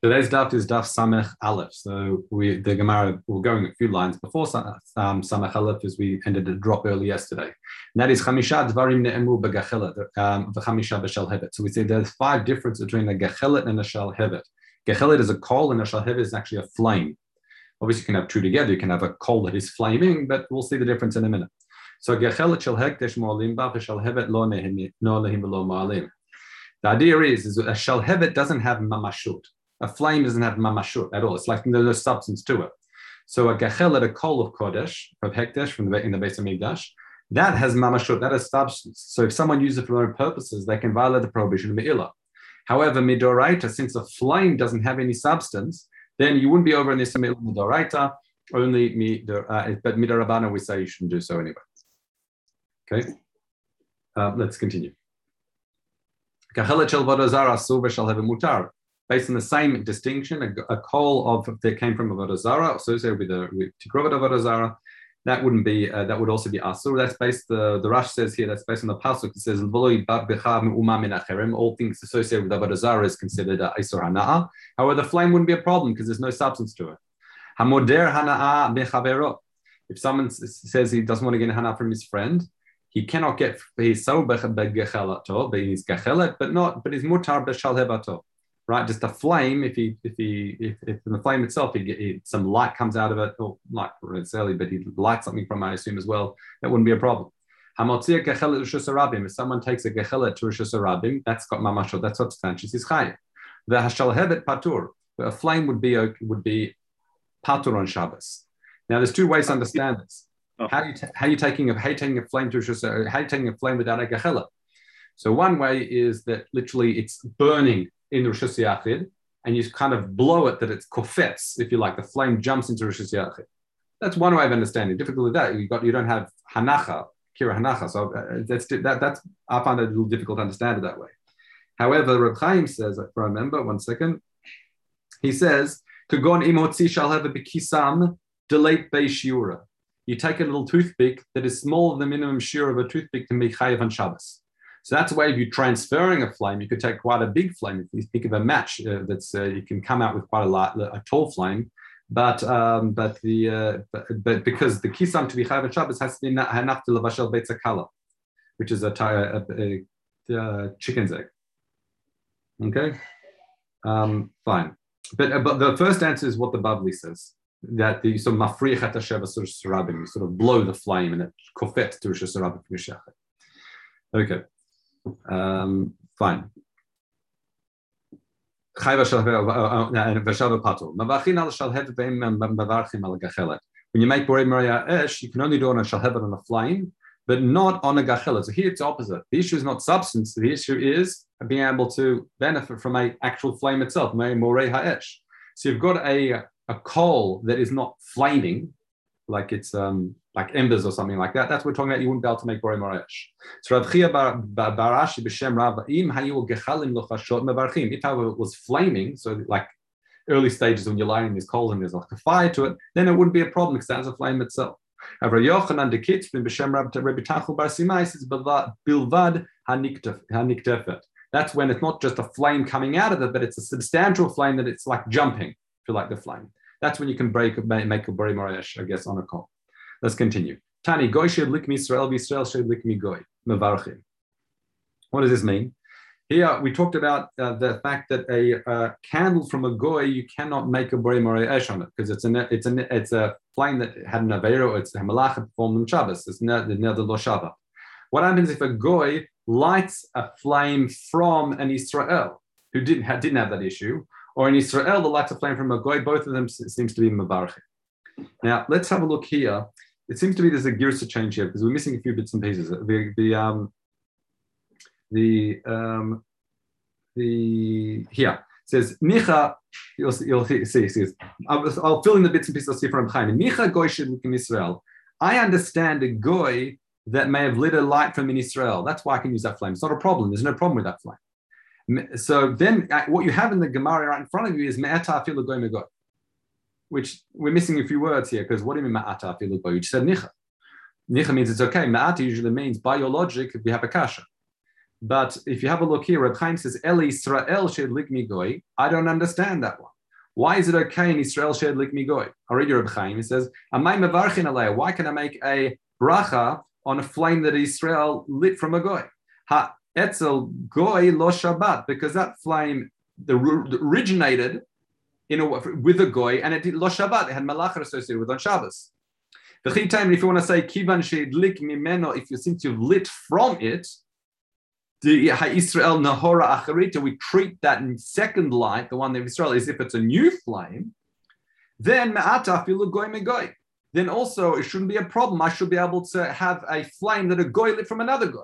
Today's daf is daf samech aleph. So we the Gemara we're going a few lines before um, samech aleph as we ended a drop early yesterday. And that is chamisha dvarim ne'emu begachelet um, v'chamisha b'shel hevet. So we say there's five differences between a gachelet and a shel hevet. Gechelet is a coal and a shel hevet is actually a flame. Obviously, you can have two together. You can have a coal that is flaming, but we'll see the difference in a minute. So gechelet shel hekdesh mo'alim ba v'shel hevet lo nehim lo ma'alim. The idea is, is a shel hevet doesn't have mamashut a flame doesn't have mamashut at all. It's like there's no substance to it. So a gechelet, a coal of kodesh, of hekdesh from the in the base of Migdash, that has mamashut, that has substance. So if someone uses it for their own purposes, they can violate the prohibition of me'ilah. However, midoraita, since a flame doesn't have any substance, then you wouldn't be over in this midoraita, only midor, uh, but midorabana we say you shouldn't do so anyway. Okay, uh, let's continue. Kachelet shel vodazara silver shall have a mutar based on the same distinction, a, a coal of that came from Avodah Zarah associated with a with Tikrovat Avodah Zarah, that wouldn't be uh, that would also be asur. That's based the the Rash says here that's based on the pasuk. It says all things associated with avodah is considered a isur hana'a. However, the flame wouldn't be a problem because there's no substance to it. Hamoder hana'a bechavero. If someone says he doesn't want to get hana from his friend, he cannot get he's so begechelato, but he's gechelet, but not but he's mutar beshalhebato right? Just a flame. If he, if he, if, if the flame itself, he get he, some light comes out of it, or light necessarily, but he lights something from, I assume as well. That wouldn't be a problem. If someone takes a gechelet to Rosh Hashanah, that's got mamashot. That's what substantiates his chayim. The hashalhevet patur. A flame would be uh, would be patur on Shabbos. Now, there's two ways to understand this. How you how you taking a how you taking a flame to Rosh Hashanah, uh, how you taking a flame without a gechelet? So one way is that literally it's burning in Rosh Hashanah and you kind of blow it that it's kofetz, if you like, the flame jumps into Rosh Hashanah. That's one way of understanding. Difficult with that, you got you don't have hanacha, kira hanacha. So uh, that's that, that's I find it a little difficult to understand it that way. However, Reb Chaim says, if I remember, one second, he says, "Kagon imotzi shall have a bikisam delate beishiura." You take a little toothpick that is smaller than the minimum shear of a toothpick to make chayiv on Shabbos. So that's a way of you transferring a flame. You could take quite a big flame. If you think of a match, uh, that's uh, you can come out with quite a, light, a tall flame. But um, but the uh, but, but, because the kisam to be chayv Shabbos has to be hanaf to lavashel betzakala, which is a, a, a, a, chicken's egg. Okay, um, fine. But uh, but the first answer is what the Bavli says that the so mafrich at you sort of blow the flame and it kofet to Rosh Okay. Um, fine. When you make Borei Maria Esh, you can only do it on a Shalhevet on a flame, but not on a Gachelet. So here it's opposite. The issue is not substance, the issue is being able to benefit from a actual flame itself, Morei Ha'esh. So you've got a, a coal that is not flaming, like it's um, like embers or something like that. That's what we're talking about. You wouldn't be able to make borei moresh. So Rav Barashi im lochashot. If however it was flaming, so like early stages when you're lighting these coals and there's like a fire to it, then it wouldn't be a problem because that's a flame itself. Tachel Bar bilvad. That's when it's not just a flame coming out of it, but it's a substantial flame that it's like jumping, if you like the flame. That's when you can break make a bori moresh, I guess, on a call. Let's continue. Tani goy should lik Israel, Israel should lik me goy. Mevarchim. What does this mean? Here we talked about uh, the fact that a uh, candle from a goy you cannot make a bori more esh on it because it's a it's a it's a flame that had an avero. It's a malachet performed on Shabbos. It's near the lo Shabbat. What happens if a goy lights a flame from an Israel who didn't have, didn't have that issue, or an Israel that lights a flame from a goy? Both of them seems to be mevarchim. Now let's have a look here it seems to me there's a gears to change here because we're missing a few bits and pieces. The the um, the um, the here says Micha. You'll, you'll see. see, see I'll, I'll, fill in the bits and pieces. I'll see from Chaim. Nicha goy in Israel. I understand a goy that may have lit a light from in Israel. That's why I can use that flame. It's not a problem. There's no problem with that flame. So then, uh, what you have in the Gemara right in front of you is me'ata afilu goy megoy which we're missing a few words here because what do you mean ma'ata filubo? You just said nicha. Nicha means it's okay. Ma'ata usually means by your logic we have a kasha. But if you have a look here, Reb Chaim says, El Israel shed likmi goy. I don't understand that one. Why is it okay in Israel shed likmi goy? I read Reb Chaim. He says, Why can I make a bracha on a flame that Israel lit from a goy? Ha etzel goy lo Shabbat, because that flame the, originated in a, with a goy, and it did lo Shabbat. It had malachar associated with on Shabbos. The time, if you want to say kivan sheidlik mimeno, if you since you've lit from it, the Israel Nahora Acharita, we treat that second light, the one of Israel, as if it's a new flame, then me'ata filu Goy Megoy. Then also it shouldn't be a problem. I should be able to have a flame that a goy lit from another goy.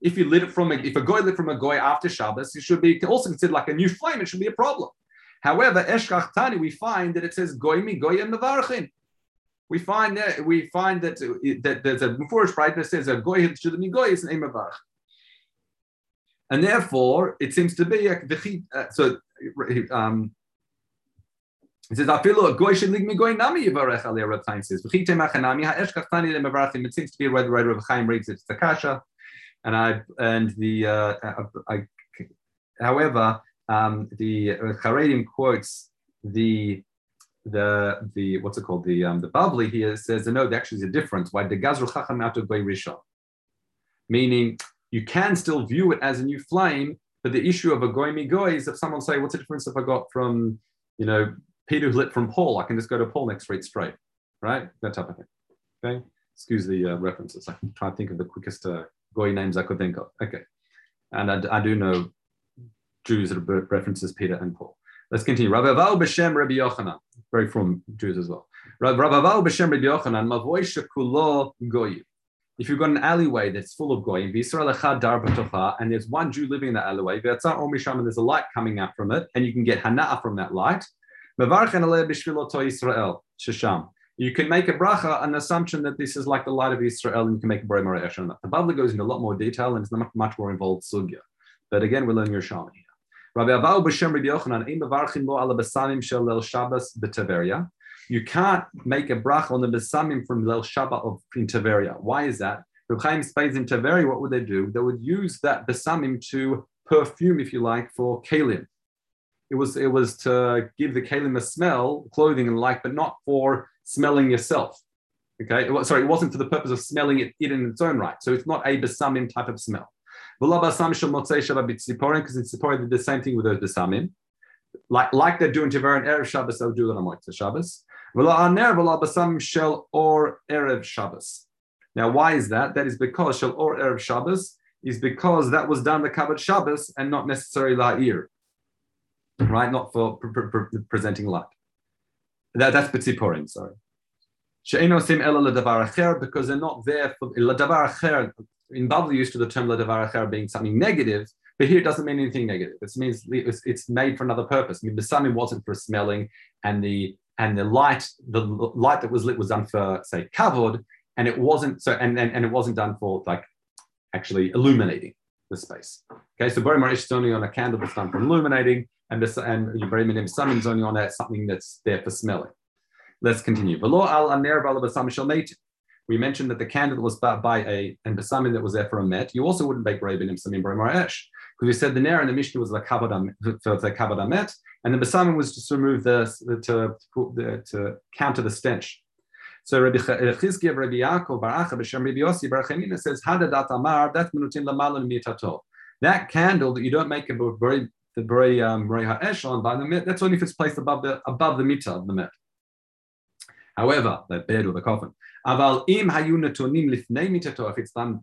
If you lit it from a, if a goy lit from a goy after Shabbos, it should be also considered like a new flame. It should be a problem. However, Eshkach Tani, we find that it says goy Goyim goy mevarchin. We find that we find that that there's a before right that says a goy should be goy is an mevarch. And therefore, it seems to be a uh, so. Um, it says, "Afilu a goy should me goy nami yivarech alei." Rav Chaim says, "V'chite machanami ha'esh kachtani lemevarachim." It seems to be where the Rav Chaim reads it's the kasha, and I and the uh, I, however um, the uh, Charedim quotes the the the what's it called the um, the Bavli here says no, there actually is a difference. Why the Gazru Chacham out of Rishon, meaning you can still view it as a new flame, but the issue of a goy goy is if someone say, what's the difference if I got from, you know, Peter who lit from Paul, I can just go to Paul next straight straight, right? That type of thing. Okay. Excuse the uh, references. I can try to think of the quickest uh, goy names I could think of. Okay. And I, I do know Jews that references Peter and Paul. Let's continue. Rabbi Aval b'shem Rabbi Yochanan, very from Jews as well. Rabbi Aval b'shem Rabbi Yochanan, mavoy shekulo goyim if you've got an alleyway that's full of goyim, and there's one Jew living in that alleyway, and there's a light coming out from it, and you can get hana'a from that light. You can make a bracha, an assumption that this is like the light of Israel, and you can make a that. The Bavli goes into a lot more detail, and it's much, much more involved sugya. But again, we're learning Yerushalmi. Rabbi b'shem Rabbi Yochanan, mevarchin lo ala besamim shel el Shabbos. You can't make a brach on the besamim from Lel Shabbat of in Tiberia. Why is that? Reb Chaim explains in Tiberia, what would they do? They would use that besamim to perfume, if you like, for kalim. It was it was to give the kalim a smell, clothing and like, but not for smelling yourself. Okay, it sorry, it wasn't for the purpose of smelling it, it in its own right. So it's not a besamim type of smell. Because in Tzipori, they did the same thing with the besamim. Like, like they're doing Tiberia and Erev Shabbos, they'll do it on Motzei Shabbos. Or Erev Shabbos. Now, why is that? That is because Shel or Erev Shabbos is because that was done the Kabbat Shabbos and not necessarily La'ir, right? Not for pre- pre- presenting light. That, that's Betziporim, sorry. She'enosim ela because they're not there for ledavar acher. In Babel, used to the term ledavar acher being something negative, but here it doesn't mean anything negative. It means it's, made for another purpose. I mean, the sun wasn't for smelling, and the and the light, the light that was lit was done for, say, kavod, and it wasn't so, and, and, and it wasn't done for like actually illuminating the space. Okay, so Bori Marish is only on a candle that's done for illuminating, and this and Bori Minim is only on that something that's there for smelling. Let's continue. We mentioned that the candle was by a and besamim that was there for a met. You also wouldn't bake Rabbinim Samim Bori Marish because we said the Ner and the Mishnah was the kavod for the kavod met, and the besamim was just to remove the, to, to, to counter the stench. So Rabbi Chizkiya, Rabbi Yaakov, Baracha, B'Shem Rabbi Yossi, Barachamina says, Hadadat Amar, that's minutin lamalan mitato. That candle that you don't make a very the very um, ha'esh on by the mit, that's only if it's placed above the above the mita of the mit. However, the bed or the coffin. Aval im hayu netonim lifnei mitato, if it's done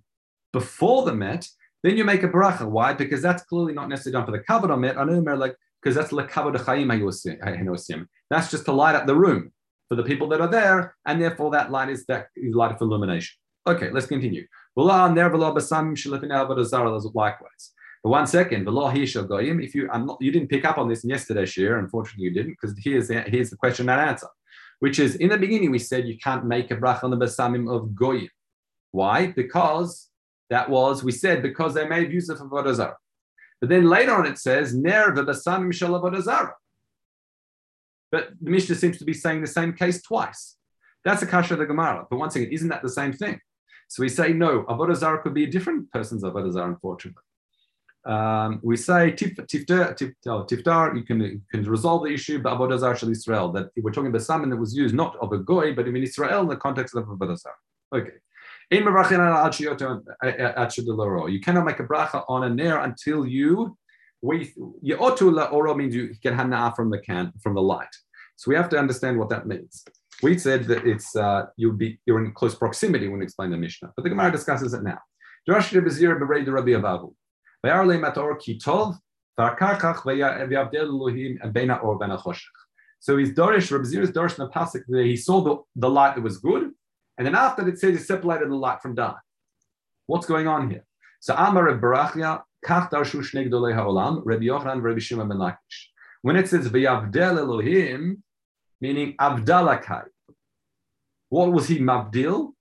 before the met, then you make a bracha. Why? Because that's clearly not necessarily done for the on it. I know like because that's chayim That's just to light up the room for the people that are there, and therefore that light is that is light for illumination. Okay, let's continue. Likewise. But one second, if you I'm not, you didn't pick up on this in yesterday's year, unfortunately you didn't, because here's the, here's the question and answer, which is in the beginning we said you can't make a bracha on the basamim of goyim. Why? Because that was we said because they made use of avodah zarah. But then later on it says, Ner v'basam mishal But the Mishnah seems to be saying the same case twice. That's a kasha of the Gemara. But once again, isn't that the same thing? So we say, no, Avodah Zarah could be a different person's Avodah Zarah, unfortunately. Um, we say tiftar, tiftar, you can, you can resolve the issue, but avodah zarah Israel. That we're talking about something that was used not of a goy, but in Israel in the context of avodah. Okay. You cannot make a bracha on a nair until you wait. Oro means you can have from the can from the light. So we have to understand what that means. We said that it's uh, you'll be you're in close proximity when we explain the Mishnah, but the Gemara discusses it now. So he's Dorish, Rabbi Zir is Dorish in the Pasuk that he saw the, the light that was good, and then after it says he separated the light from dark. What's going on here? So Amar Reb Barachia, Kach Darshu Shnei Gdolei Ha'olam, Rabbi Yochanan, Rabbi Shimon Ben Lakish. When it says V'yavdel Elohim, meaning Abdalakai. What was he Mabdil?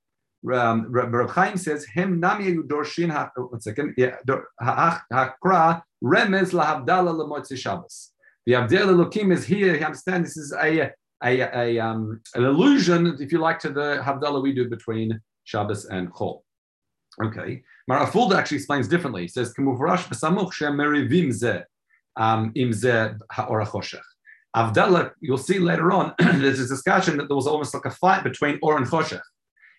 Um, Reb Chaim says, Hem nami dorshin ha, one second, yeah, hakra lahavdala Shabbos. The Abdel Elohim is here. You understand this is a a, a um, an allusion, if you like, to the Havdalah we do between Shabbos and Chol. Okay. Marafulda actually explains differently. He says, Kamufrash b'samuch she'merivim ze um, im ze ha'orachoshech. Avdallah, you'll see later on, there's a discussion that there was almost like a fight between Or and Choshech.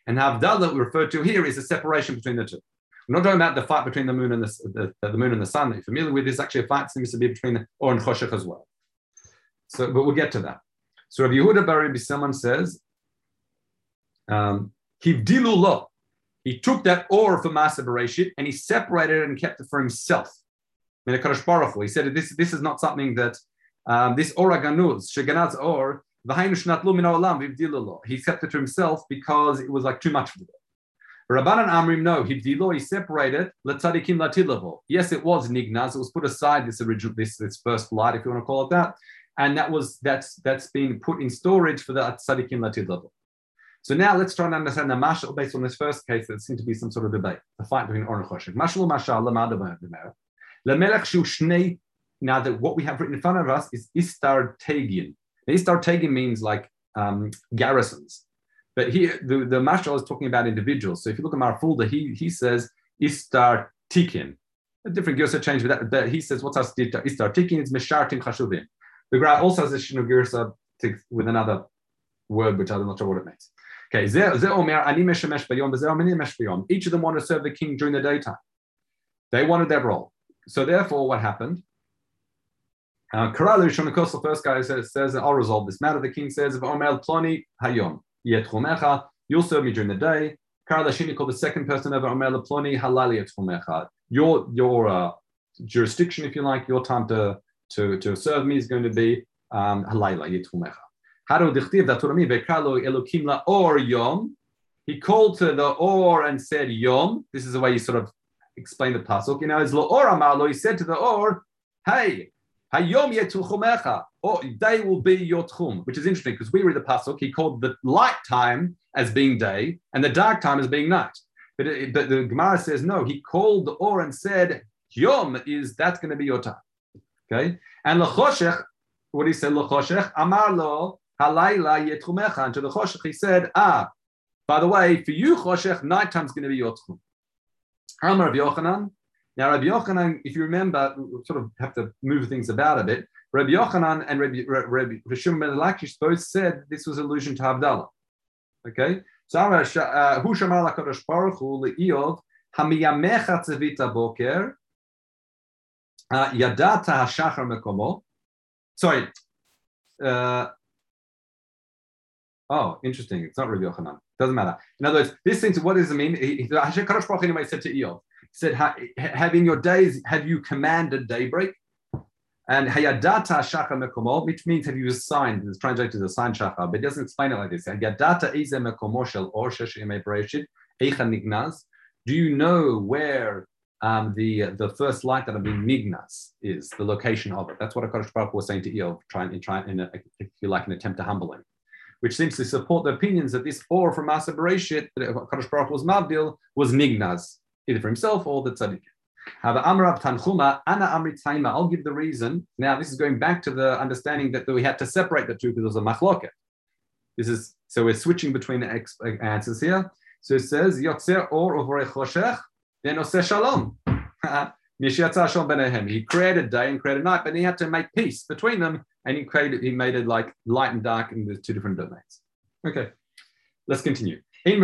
And Avdallah we refer to here is a separation between the two. We're not talking about the fight between the moon and the, the, the moon and the sun that you're familiar with. There's actually a fight seems to be between Or and Choshech as well. So, but we'll get to that. So Rav Yehuda Bar Rabbi says, um. He took that ore from Masa Bereshit and he separated it and kept it for himself. He said this, this is not something that um, this ora ganuz, sheganaz or he kept it to himself because it was like too much for him. Rabbanan Amrim, no, he separated Latadikim Latilavo. Yes, it was Nignaz, it was put aside this original, this, this first light, if you want to call it that and that was that's that's been put in storage for the tzaddikim latid level. So now let's try and understand the mashal based on this first case. There seemed to be some sort of debate, the fight between Or and Choshek. Mashal mashal shnei. Now that what we have written in front of us is istar tegin. Istar tegin means like um, garrisons, but here the the mashal is talking about individuals. So if you look at Marfulda, he he says istar tikin. A different Gersa change that, but he says what's istar tikin is mishartim chashuvim. The Gra also has a Shinu Girsa with another word, which I'm not sure what it means. Okay, each of them wanted to serve the king during the daytime. They wanted their role. So therefore, what happened? Uh, Shonakos, the first guy says, says, I'll resolve this matter. The king says, Omel Ploni Hayom, Yetchumecha, you'll serve me during the day. Shini called the second person over Omel Ploni Halali Yetchumecha. Your your uh, jurisdiction, if you like, your time to to, to serve me is going to be um, halayla yitfumecha. Haru dichtiv daturami vekalo elokim la or yom. He called to the or and said yom. This is the way you sort of explain the pasuk. You know, as lo or amalo, he said to the or, hey, hayom day will be your tchum, which is interesting because we read the pasuk. He called the light time as being day and the dark time as being night. But, it, but the Gemara says no. He called the or and said yom is that's going to be your time. Okay, and lechoshech, what he said lechoshech, amar lo halayla yetchumecha. And to the choshech, he said, ah, by the way, for you choshech, is going to be your tchum. Amar Rabbi Yochanan. Now Rabbi Yochanan, if you remember, sort of have to move things about a bit. Rabbi Yochanan and Rabbi, Rabbi Shimon ben Lakish both said this was allusion to Havdalah. Okay, so uh, Hu Shamar Lakadosh Baruch Hu le'iov hamiyamecha tzevita boker Yadata hashachar mekomo. Sorry. Uh, oh, interesting. It's not Rabbi Yochanan. Doesn't matter. In other words, this thing. To what does it mean? Hashem Kadosh Baruch anyway said to Iyov, said, "Having your days, have you commanded daybreak?" And hayadata shachar mekomo, which means have you assigned? It's translated as assigned shachar, but it doesn't explain it like this. Hayadata ize mekomo shel or sheshim bereshit eicha nignaz. Do you know where um, the the first light that have been mignas is the location of it. That's what Hakadosh Baruch was saying to Iyov, trying in trying in a, if you like an attempt to humble him, which seems to support the opinions that this or from Masa Bereshit that Baruch was mabdil was mignas either for himself or the tzaddik. Have Amrav Tanchuma, Ana Amrit I'll give the reason. Now, this is going back to the understanding that we had to separate the two because there was a machloket. This is so we're switching between the uh, answers here. So it says Yotzer or Ovore Choshech then Oseh Shalom. He created day and created night, but he had to make peace between them, and he created he made it like light and dark in the two different domains. Okay, let's continue. So um,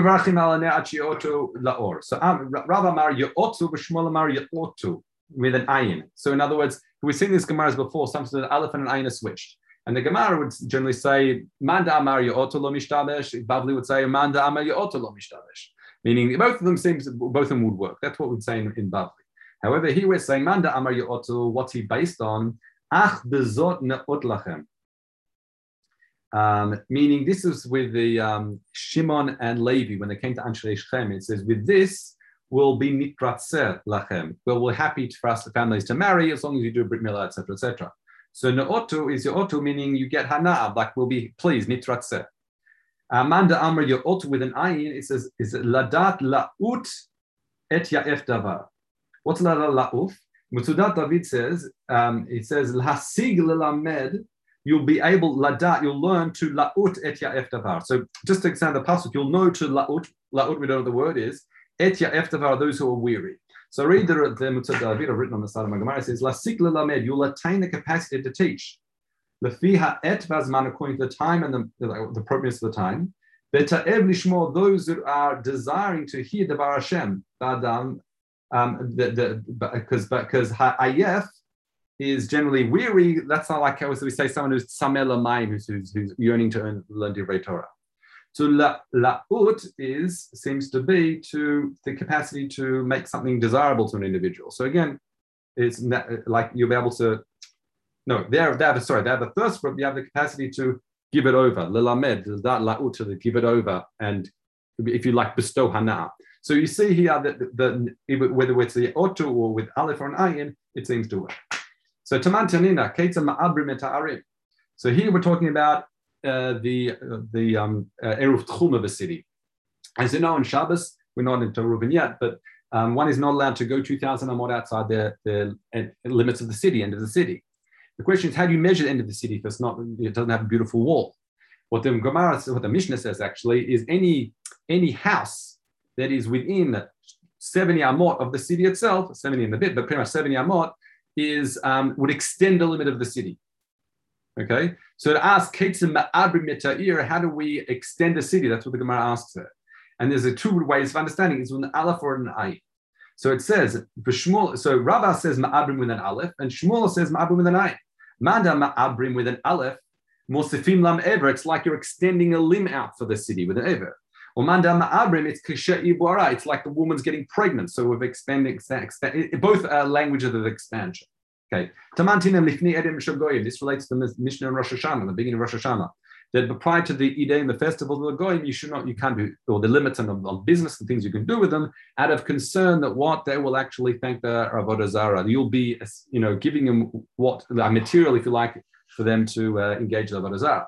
Rav Amar Yotu, B'Shmuel Amar Yotu with an ayin. So in other words, we've seen these Gemaras before, sometimes an aleph and an ayin are switched. And the Gemara would generally say, Manda Amar Yotu lo mishtabesh. Bavli would say, Manda Amar Yotu lo mishtabesh. Meaning both of them seems, both of them would work. That's what we'd say in, in Bavli. However, he was saying, Manda Amar Yotu, what's he based on? Ach bezot ne'ot lachem. Um, meaning this is with the um, Shimon and Levi when they came to Anshalei Shechem. It says, with this will be nitratzer lachem. Well, we're happy for us, the families, to marry as long as you do Brit Milah, etc., etc. So ne'otu is your meaning you get hana, like we'll be pleased, nitratzer. Amanda Amr otu with an ayin, it says, is ladat la'ut et ya'ef davar. What's ladat la'uf? Metzudat David says, um, it says, l'hasig l'lamed you'll be able ladat, you'll learn to laut et ya'ef davar. So just to extend the pasuk, you'll know to laut, laut, we don't know what the word is, et ya'ef davar, those who are weary. So read the, the Metzudat David written on the side of my Gemara, it says, Lasik lamed, you'll attain the capacity to teach. Lefiha et vazman, according to the time and the, the, the appropriateness of the time. Beta'ev lishmo, those who are desiring to hear the Bar Hashem, um, the, the, because because ha'ayef is generally weary, that's not like we say someone who's samela maim, who's, who's, who's yearning to earn, learn divrei Torah. So la, la'ut is seems to be to the capacity to make something desirable to an individual. So again, it's not, like you'll be able to. No, they have, they have sorry, they have the first group. You have the capacity to give it over. Lelamed that la'ut to give it over, and if you like, bestow hana. So you see here that the, the whether it's the otu or with aleph or an ayin, it seems to work. So tamantanina, keita ma'abrim et So here we're talking about uh, the uh, the um, uh, eruv tchum of a city. As you know, on Shabbos we're not into Eruvin yet, but um, one is not allowed to go 2,000 amot outside the, the uh, limits of the city, end of the city. The question is, how do you measure the end of the city if it's not, it doesn't have a beautiful wall? What the Gemara, what the Mishnah says actually is any any house that is within 70 amot of the city itself, 70 in the bit, but pretty much 70 amot, is um, would extend the limit of the city. Okay, so to ask how do we extend a city? That's what the Gemara asks it. And there's a two ways of understanding. It's with an aleph or an ayin. So it says, so Rabbah says ma'abrim with an aleph, and Shmuel says ma'abrim with an ayin. Manda ma'abrim with an aleph, mosifim lam ever. It's like you're extending a limb out for the city with an ever. It's like the woman's getting pregnant. So we've expanded, expand, both are languages of expansion. Okay. This relates to the Mishnah in Rosh Hashanah, the beginning of Rosh Hashanah. That prior to the Idei, the festival of the Goyim, you should not, you can't do, or the limits on, on business and things you can do with them, out of concern that what they will actually thank the Avodah Zara. You'll be, you know, giving them what material, if you like, for them to uh, engage the Avodah Zara.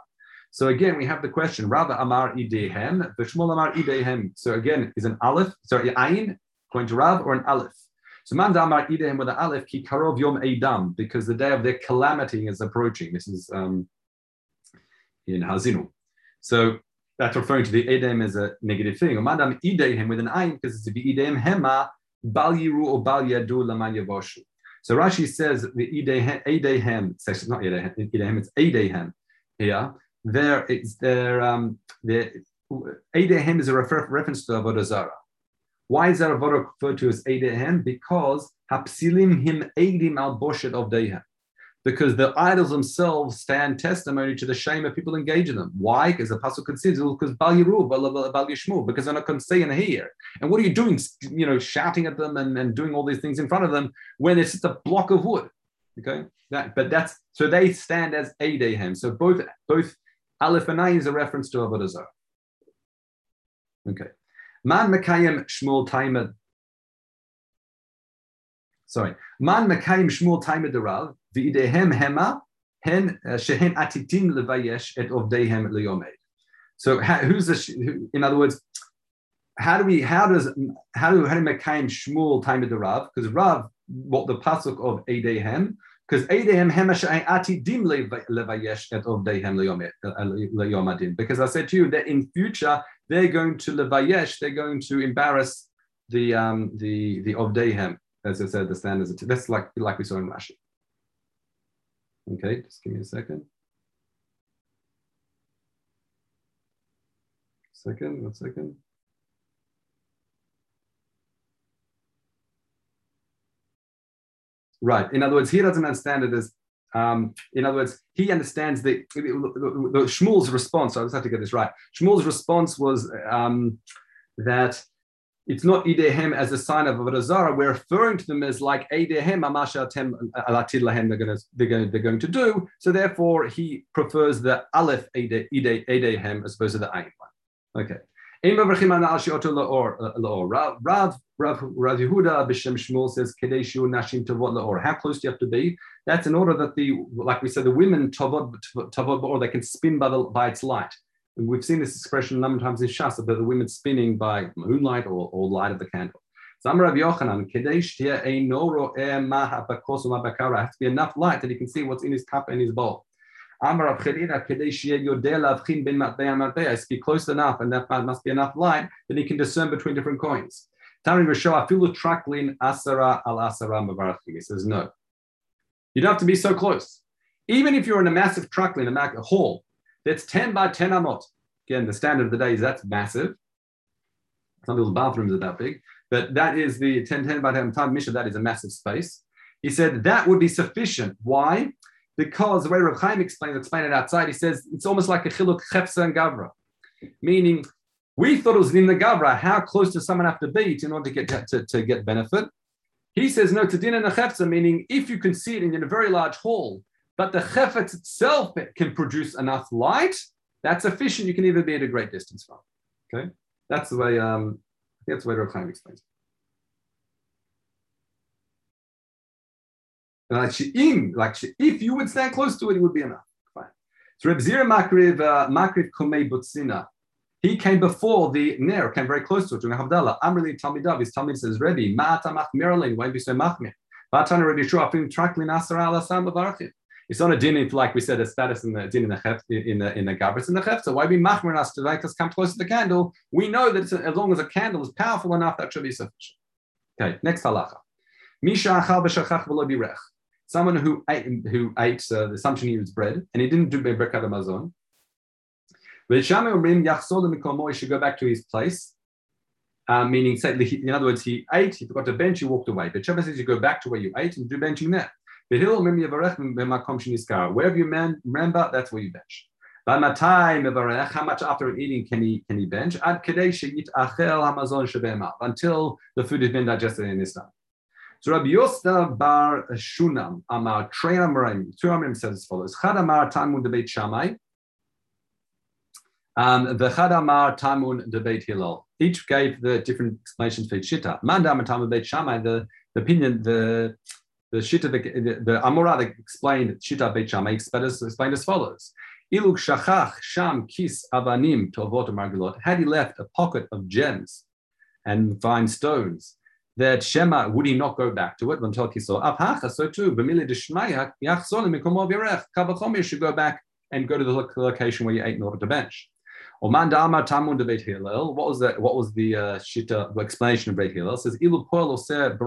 So again, we have the question, Rather Amar Idehem, Vishmol Amar Idehem. So again, is an Aleph, sorry, Ayin, going to Rav, or an Aleph? So man damar idem with the aleph ki karov yom edam because the day of their calamity is approaching. This is um, in Ha'azinu. So that's referring to the edem as a negative thing. Or Madam idem with an ayin because it's to be hema bal yiru or bal yadu laman yavoshu. So Rashi says the idehem, it's not idehem, it's idehem here. There, it's there. Um, the idehem is a refer, reference to avodah zarah. Why is Avodah referred to as Eidehem? Because Hapsilim him Eidim al Boshet of Dehem. Because the idols themselves stand testimony to the shame of people engaging them. Why? Because the Pasuk considers because Bal Yiru, Bal Yishmu, because they're not going to say and what are you doing? You know, shouting at them and, and doing all these things in front of them when it's just a block of wood. Okay, that, but that's so they stand as Eidehem. So both both Aleph and is a reference to Avodah Zarah. Okay. Man Mekayim Shmuel Taima. Sorry. Man Mekayim Shmuel Taima Derav, V'idehem Hema, Hen uh, Shehen Atitim Levayesh et Ovdehem Leyomed. So who's the, in other words, how do we, how does, how do, how do Mekayim Shmuel Taima Derav? Because Rav, what the pasuk of Edehem, because. Because I said to you that in future, they're going to levayesh, they're going to embarrass the um, the the Ovdehem, as I said, the standards. That's like like we saw in Rashi. Okay, just give me a second. Second, one second. Right. In other words, he doesn't understand it as um, in other words, he understands the, the, the, Shmuel's response. I just have to get this right. Shmuel's response was um, that it's not idehem as a sign of Avodah We're referring to them as like idehem amashatem alatid lahem. They're going to they're going they're going to do. So therefore, he prefers the aleph idehem as opposed to the ayin one. Okay. Uh, Rav Rav Rav Yehuda b'Shem Shmuel says Kadeshu Nashim Tavot Laor. How close do you have to be? That's in order that the, like we said, the women Tavot Tavot or they can spin by the by its light. And we've seen this expression a number of times in Shas about the women spinning by moonlight or, or light of the candle. Zamar Rav Yochanan Kadesh Tia Einoro Maha Bakosuma Bakara has to be enough light that he can see what's in his cup and his bowl. To be close enough, and that must be enough light that he can discern between different coins. Tani Rishoa Afilu Traklin Asara al Asara Mavarachim. He says, no. You don't have to be so close. Even if you're in a massive traklin, a, a hall, that's 10 by 10 amot. Again, the standard of the day is that's massive. Some people's bathrooms are that big, but that is the 10, 10 by 10 time mission. That is a massive space. He said that would be sufficient. Why? Because the way Rav Chaim explains, explain it outside, he says it's almost like a chiluk chepsa and gavra, meaning we thought it was in the Gavra. How close does someone have to be in order to get to, to get benefit? He says no to din and chefza, meaning if you can see it in a very large hall, but the chefetz itself can produce enough light, that's sufficient. You can even be at a great distance from. Okay, that's the way. Um, that's the way Rav Chaim explains. Like she she'im, like she, if you would stand close to it, it would be enough. Fine. So Reb Zira Makriv uh, Makriv Komei Butzina. He came before the Ner, came very close to it during Havdalah. Amrli Talmidav, his Talmid says, Rebbe, Ma'ata Machmiralin, why be so machmir? Vatana Rebbe Shua, Afim Traklin Asar Al Asam Bavarchim. It's not a din, if, like we said, a status in the din in the chef, in the in the gabris in the chef. So why be machmir us to make us come close to the candle? We know that as long as a candle is powerful enough, that should be sufficient. Okay, next halacha. Misha achal b'shachach v'lo birech. Someone who ate, who ate uh, the assumption he was bread and he didn't do berekat amazon. He should go back to his place. Uh, meaning, in other words, he ate, he forgot to bench, he walked away. But Shabbat says you go back to where you ate and do benching there. Wherever you man, remember, that's where you bench. How much after eating can he can he bench? Until the food has been digested in stomach. So Rabbi Yosta bar Shunam Amar Trei Amarim. Two Amarim says as follows: Chad Amar Talmud Debeit Shammai. Um, V'chad Amar Tamun Debeit Hillel. Each gave the different explanations for each shita. Mandam Tamun Beit Shammai. The, opinion the the shita the, the, the Amora that explained shita Beit Shammai explained as follows. Iluk shachach sham kis avanim tovot margulot. Had he left a pocket of gems and fine stones, that Shema would he not go back to it? So too. Kavachomer should go back and go to the location where you ate in order to bench. Oman Tamun de Beit. What was the what was the uh, shita explanation of Beit Hillel? It says Ilu Poel Oser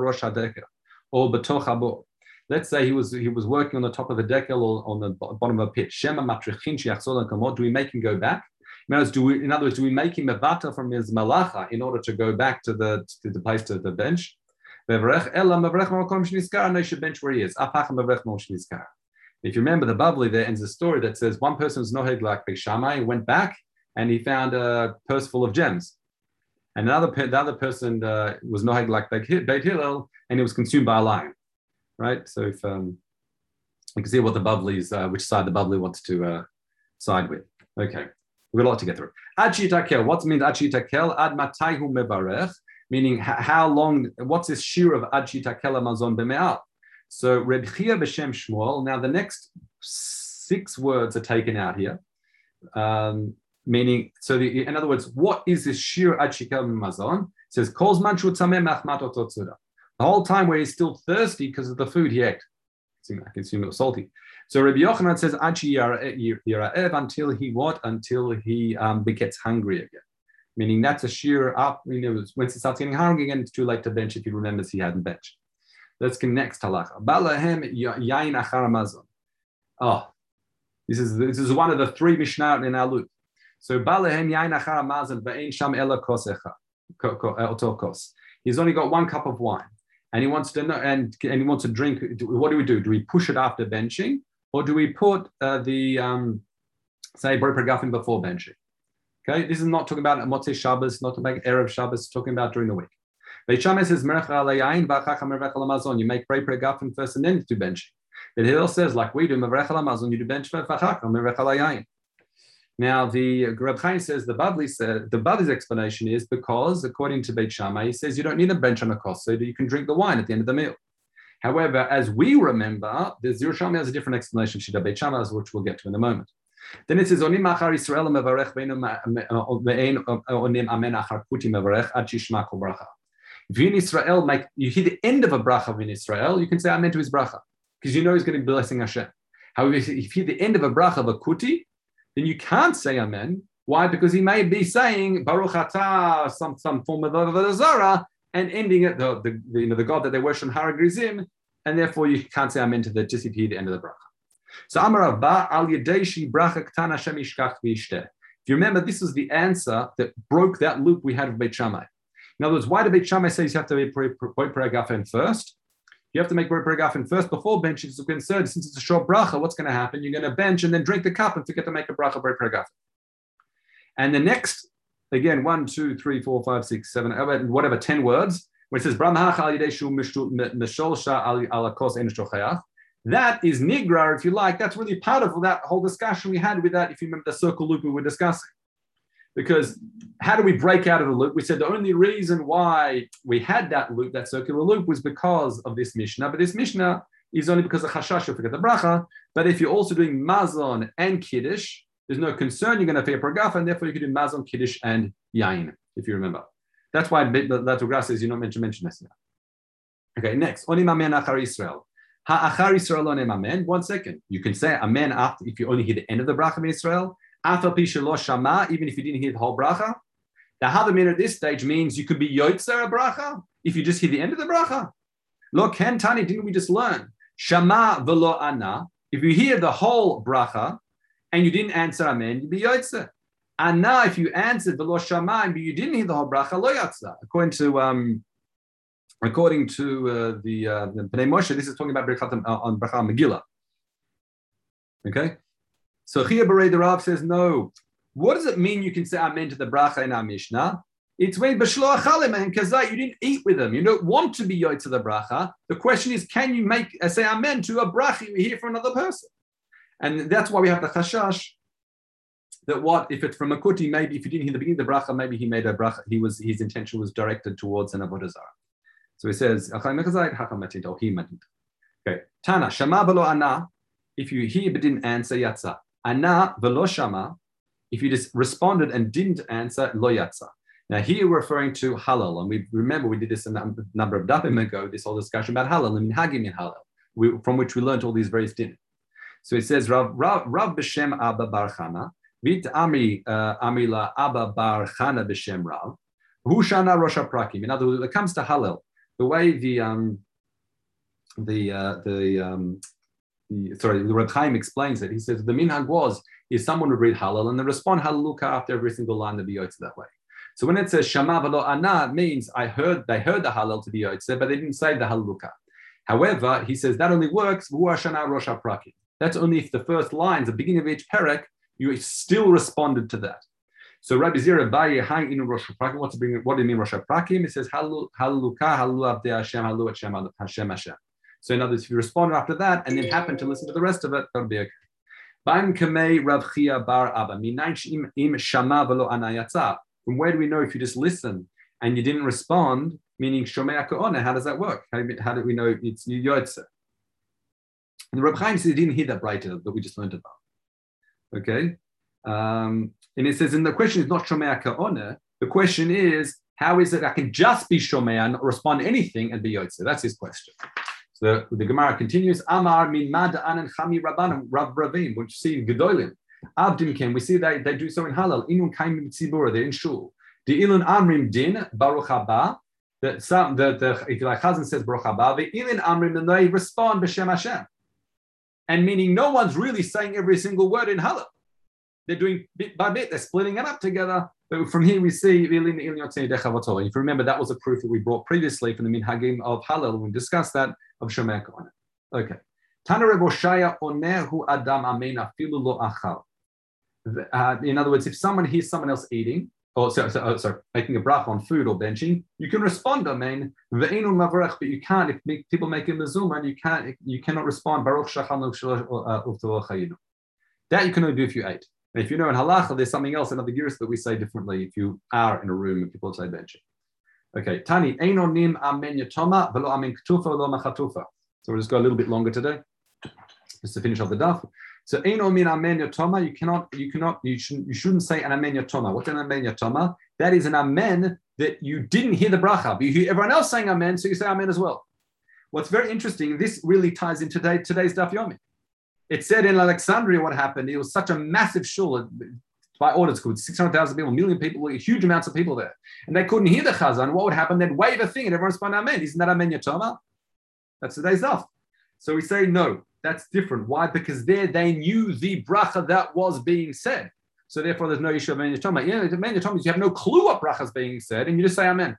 or Batoch. Let's say he was he was working on the top of a decal or on the bottom of a pit. Shema Matrichin Shiachzol. Do we make him go back? In other, words, do we, in other words, do we make him a vata from his malacha in order to go back to the to the place to the bench? Is. If you remember the Bavli, there ends a story that says one person was noheg like Beishamai, went back and he found a purse full of gems. And another the other person uh, was noheg like Beit Hillel, and he was consumed by a lion. Right. So if um, you can see what the Bavli's, uh, which side the Bavli wants to uh, side with. Okay, we've a lot to get through. Ad shitakel. What means ad shitakel? Ad matayhu mevarech. Meaning how long? What's this shir of ad shitakel amazon b'me'al? So Reb Chia b'shem Shmuel. Now the next six words are taken out here. Um, meaning, so the, in other words, what is this shir achikel mazon? It says, calls manchu The whole time where he's still thirsty because of the food he ate. I can assume it was salty. So Rabbi Yochanan says, Achi yira'ev, until he what? Until he um, gets hungry again. Meaning that's a sheer up, you know, once he starts getting hungry again, it's too late to bench if he remembers he hadn't benched. Let's get next halacha. Balahem yain. Oh, this is this is one of the three mishnah in our. So balahem yain achar sham ela kosecha otokos. He's only got one cup of wine, and he wants to know and and he wants to drink. What do we do? Do we push it after benching, or do we put uh, the um, say bro before benching? Okay, this is not talking about Motzei Shabbos, not talking about Erev Shabbos, talking about during the week. Beit Shammai says, you make Brei Pregafim first and then do bench. But Hillel says, like we do, you do bench Now, the Reb Chaim says the Bavli said the explanation is because, according to Beit Shammai, he says you don't need a bench on a that you can drink the wine at the end of the meal. However, as we remember, the Yerushalmi has a different explanation, Shida Beit Shammai, which we'll get to in a moment. Then it says, Onim Machar Israel mevarech uh, ve'en onim amen achar kuti mevarech ad shishma kol bracha. If you in Israel make you hear the end of a bracha in Israel, you can say amen to his bracha because you know he's going to be blessing Hashem. However, if you hear the end of a bracha of a kuti, then you can't say amen. Why? Because he may be saying Baruch Atah, some some form of the Zara, and ending it the, the, you know the God that they worship Har HaGrizim, and therefore you can't say amen to the hear the end of the bracha. So Amar Abba al Yadeshi bracha ktana shemishkach If you remember, this was the answer that broke that loop we had with Beit Shammai. In other words, why did Beit Shammai say you have to make Paragafen first? You have to make Paragafen first before benching. It's concerned since it's a short bracha. What's going to happen? You're going to bench and then drink the cup and forget to make a bracha Paragafen. And the next, again, one, two, three, four, five, six, seven, whatever, ten words, where it says that is Nigra, if you like. That's really part of that whole discussion we had with that, if you remember the circle loop we were discussing. Because how do we break out of the loop? We said the only reason why we had that loop, that circular loop, was because of this Mishnah. But this Mishnah is only because of Chashash, you forget the bracha. But if you're also doing Mazon and Kiddush, there's no concern you're going to pay a Pragafa, and therefore you can do Mazon, Kiddush, and Yain, if you remember. That's why Latugras says you don't mention, mention this now. Okay, next. Onim Amen Achar Israel. Ha'achar Yisrael amen. One second. You can say amen after if you only hear the end of the bracha of Israel. Even if you didn't hear the whole bracha. The hadamin at this stage means you could be yotzer a bracha if you just hear the end of the bracha. Lo ken tani, didn't we just learn? Shama velo ana. If you hear the whole bracha and you didn't answer amen, you'd be yotzer. And now if you answered velo shama but you didn't hear the whole bracha, lo yatza. According to um, according to uh, the, uh, the Pnei Moshe, this is talking about Birkat uh, on Bracha Megillah. Okay? So Chia Berei the Rav says, no. What does it mean you can say Amen to the Bracha in our Mishnah? It's when Bashlo Achalim and Kazai, you didn't eat with them. You don't want to be Yoy to the Bracha. The question is, can you make uh, say Amen to a Bracha you hear from another person? And that's why we have the Chashash that what if it's from a kuti, maybe if you didn't hear the beginning of the bracha, maybe he made a bracha, he was his intention was directed towards an avodah. So he says, Okay. Tana, Shama ana. If you hear but didn't answer, yatsa. Ana velo shama. If you just responded and didn't answer, lo yatsa. Now here we're referring to halal, and we remember we did this a number of dapim ago. This whole discussion about halal and minhagim in halal, we, from which we learned all these various dinim. So it says Rav Rav, Rav b'shem Abba Bar Chana, vit Amri uh, Amila Abba Bar Chana b'shem Rav, hu shana Rosh Prakim. In other words, it comes to halal, the way the um, the uh, the, um, sorry the Reb Chaim explains it. He says the minhag was is someone would read halal and then respond Hallelujah after every single line of the Yotze that way. So when it says Shama v'lo ana, means I heard they heard the halal to be Yotze, but they didn't say the Hallelujah. However, he says that only works That's only if the first lines, the beginning of each parak, you still responded to that. So Rabbi Zira Baye hang in Rosh Prakim. What's bring, what do you mean Rosh Prakim? It says Haluka, Halu Abde Hashem, Halu Hashem, Hashem Hashem. So in other words, if you respond after that and then happen to listen to the rest of it, that'll be okay. Rav. From where do we know if you just listen and you didn't respond, meaning Shomea how does that work? How, do we know it's New Yotze? And the Reb Chaim says he didn't hear that brighter that we just learned about. Okay. Um, and it says, and the question is not Shomea. The question is, how is it I can just be Shomea not respond to anything and be Yotze? That's his question. The, the Gemara continues, Amar min mad anan chami rabbanim, rab ravim, which see in Gedolim. Abdim ken, we see that they do so in Halal. Inun kaim tzibura, they're in shul. The ilun amrim din, baruch haba, that some the, the if you like says Baruch haba ve'ilin amrim and they respond b'shem Hashem, and meaning no one's really saying every single word in halal. They're doing bit by bit. They're splitting it up together. But from here we see, if you remember, that was a proof that we brought previously from the Minhagim of Hallel. We discussed that of Shomer Kohen. Okay. Tana Reboshaya Onehu Adam Amen Afilu Lo Achal. Uh, in other words, if someone hears someone else eating, or sorry, sorry, sorry making a brach on food or benching, you can respond, amen. But you can't. If people make a mezuma, you can't. You cannot respond. Baruch uh, That you can only do if you ate. And if you know in halacha, there's something else, another giris that we say differently if you are in a room and people say benching. Okay, Tani, Einonim amen yatoma, velo amen ktufa, velo machatufa. So we'll just go a little bit longer today, just to finish off the daf. So Einomin amen yatoma, you cannot, you cannot, you shouldn't, you shouldn't say an amen yatoma. What's an amen yatoma? That is an amen that you didn't hear the bracha, but you hear everyone else saying amen, so you say amen as well. What's very interesting, this really ties into today, today's daf yomi. It said in Alexandria what happened. It was such a massive shul by orders, could 600,000 people, a million people, huge amounts of people there. And they couldn't hear the chazan. What would happen? They'd wave a thing and everyone respond, Amen. Isn't that Amen Yatoma? That's today's stuff. So we say, no, that's different. Why? Because there they knew the bracha that was being said. So therefore, there's no issue of Amen Yatoma. Yeah, Amen Yatoma is you have no clue what bracha is being said and you just say Amen.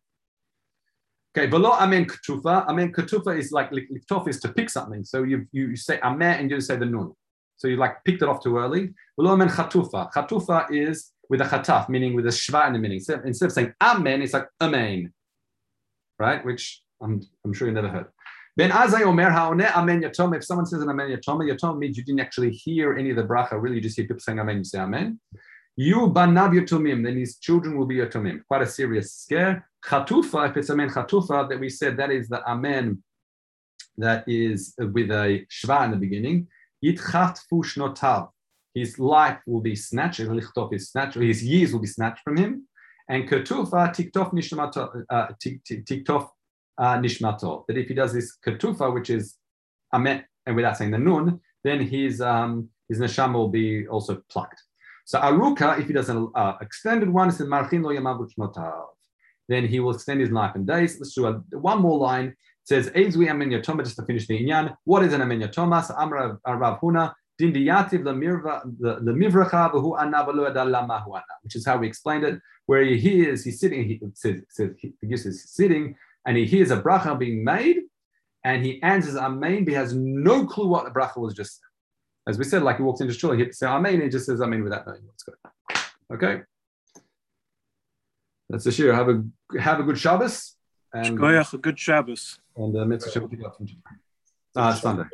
Okay, below amen ketufa. Amen ketufa is like liktof is to pick something. So you, you say amen and you say the nun. So you like picked it off too early. Below amen chatufa. Chatufa is with a chataf, meaning with a shva in the meaning. So instead of saying amen, it's like amen, right? Which I'm, I'm sure you never heard. Ben Azzai omer haone amen yatom. If someone says an amen yatom, yatom means you didn't actually hear any of the bracha. Really, you just hear people saying amen. You say amen. You banav yatomim. Then his children will be yatomim. Quite a serious scare. Chatufa, if it's amen chatufa, that we said that is the amen that is with a shva in the beginning. Yitchatfu shnotav. His life will be snatched, lichtov is snatched, his years will be snatched from him. And ketufa tiktof nishmato, uh, tiktof uh, nishmato. That if he does this ketufa, which is amen, and without saying the nun, then his um, his neshama will be also plucked. So aruka, if he does an uh, extended one, it's marchin lo yamavu shnotav then he will extend his life and days. Let's do a, one more line. It says, Ezwi amen yatoma, just to finish the inyan. What is an amen yatoma? So Amra Rav Huna, Dindiyativ lemivracha v'hu ana lama ana, which is how we explained it, where he hears, he's sitting, he says, says he gives his sitting, and he hears a bracha being made, and he answers amen, but he has no clue what the bracha was just. As we said, like he walks into shul, he says amen, and he just says amen without knowing what's going on. Okay? That's the shir. Have a have a good Shabbos. And, a good Shabbos. And uh, mitzvah Shabbat. Ah, Sunday.